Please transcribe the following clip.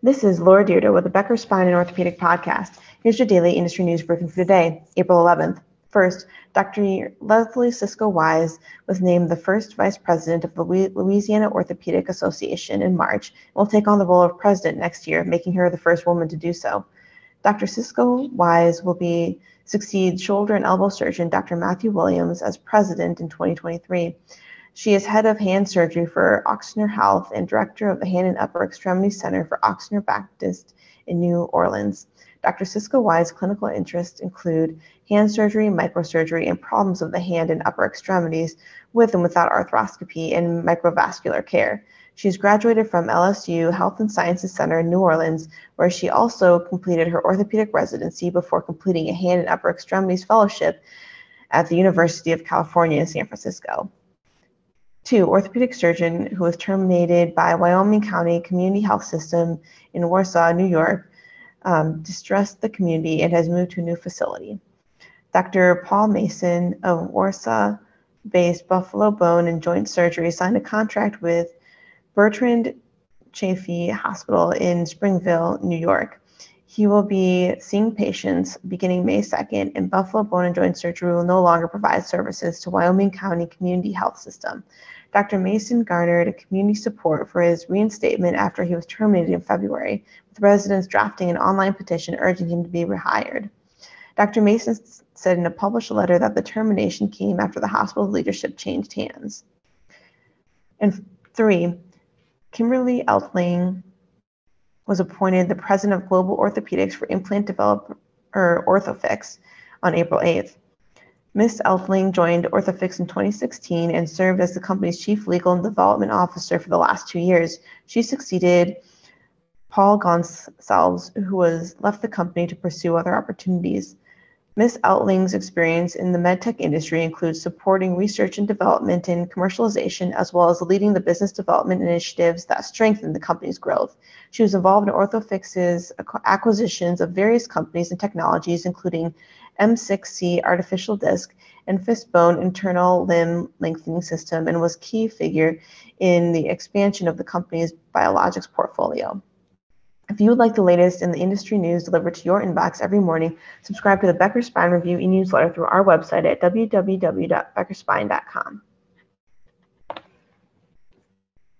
This is Laura Deirdre with the Becker Spine and Orthopedic Podcast. Here's your daily industry news briefing for today, April 11th. First, Dr. Leslie Cisco Wise was named the first vice president of the Louisiana Orthopedic Association in March and will take on the role of president next year, making her the first woman to do so. Dr. Cisco Wise will be succeed shoulder and elbow surgeon Dr. Matthew Williams as president in 2023. She is head of hand surgery for Ochsner Health and director of the Hand and Upper Extremity Center for Ochsner Baptist in New Orleans. Dr. Cisco Wise's clinical interests include hand surgery, microsurgery, and problems of the hand and upper extremities with and without arthroscopy and microvascular care. She's graduated from LSU Health and Sciences Center in New Orleans, where she also completed her orthopedic residency before completing a hand and upper extremities fellowship at the University of California in San Francisco. Two, orthopedic surgeon who was terminated by Wyoming County Community Health System in Warsaw, New York, um, distressed the community and has moved to a new facility. Dr. Paul Mason of Warsaw based Buffalo Bone and Joint Surgery signed a contract with Bertrand Chaffee Hospital in Springville, New York. He will be seeing patients beginning May 2nd, and Buffalo Bone and Joint Surgery will no longer provide services to Wyoming County Community Health System. Dr. Mason garnered community support for his reinstatement after he was terminated in February, with residents drafting an online petition urging him to be rehired. Dr. Mason said in a published letter that the termination came after the hospital's leadership changed hands. And three, Kimberly Elting was appointed the president of Global Orthopedics for implant developer Orthofix on April 8th. Ms. Elting joined Orthofix in 2016 and served as the company's chief legal and development officer for the last two years. She succeeded Paul Gonsalves, who has left the company to pursue other opportunities. Ms. Elting's experience in the medtech industry includes supporting research and development and commercialization, as well as leading the business development initiatives that strengthen the company's growth. She was involved in Orthofix's acquisitions of various companies and technologies, including M6C artificial disc and FITBONE internal limb lengthening system, and was key figure in the expansion of the company's biologics portfolio. If you would like the latest in the industry news delivered to your inbox every morning, subscribe to the Becker Spine Review e-newsletter through our website at www.beckerspine.com.